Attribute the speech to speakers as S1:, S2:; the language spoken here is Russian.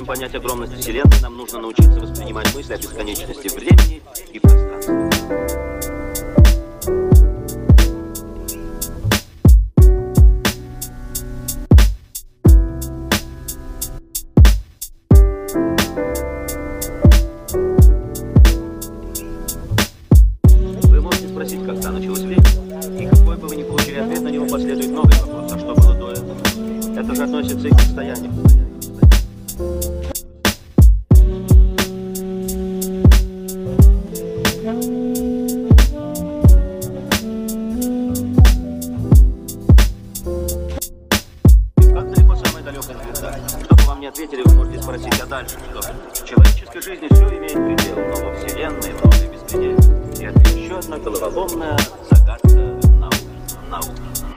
S1: понять огромность Вселенной, нам нужно научиться воспринимать мысли о бесконечности времени и пространства. Вы можете спросить, когда началось время, и какой бы вы ни получили ответ, на него последует новый вопрос. А что было до этого? Это же относится и к состоянию. Не ответили, вы можете спросить, а дальше что? В человеческой жизни все имеет предел, но во Вселенной много беспредельно. И это еще одна головоломная загадка науки. науки.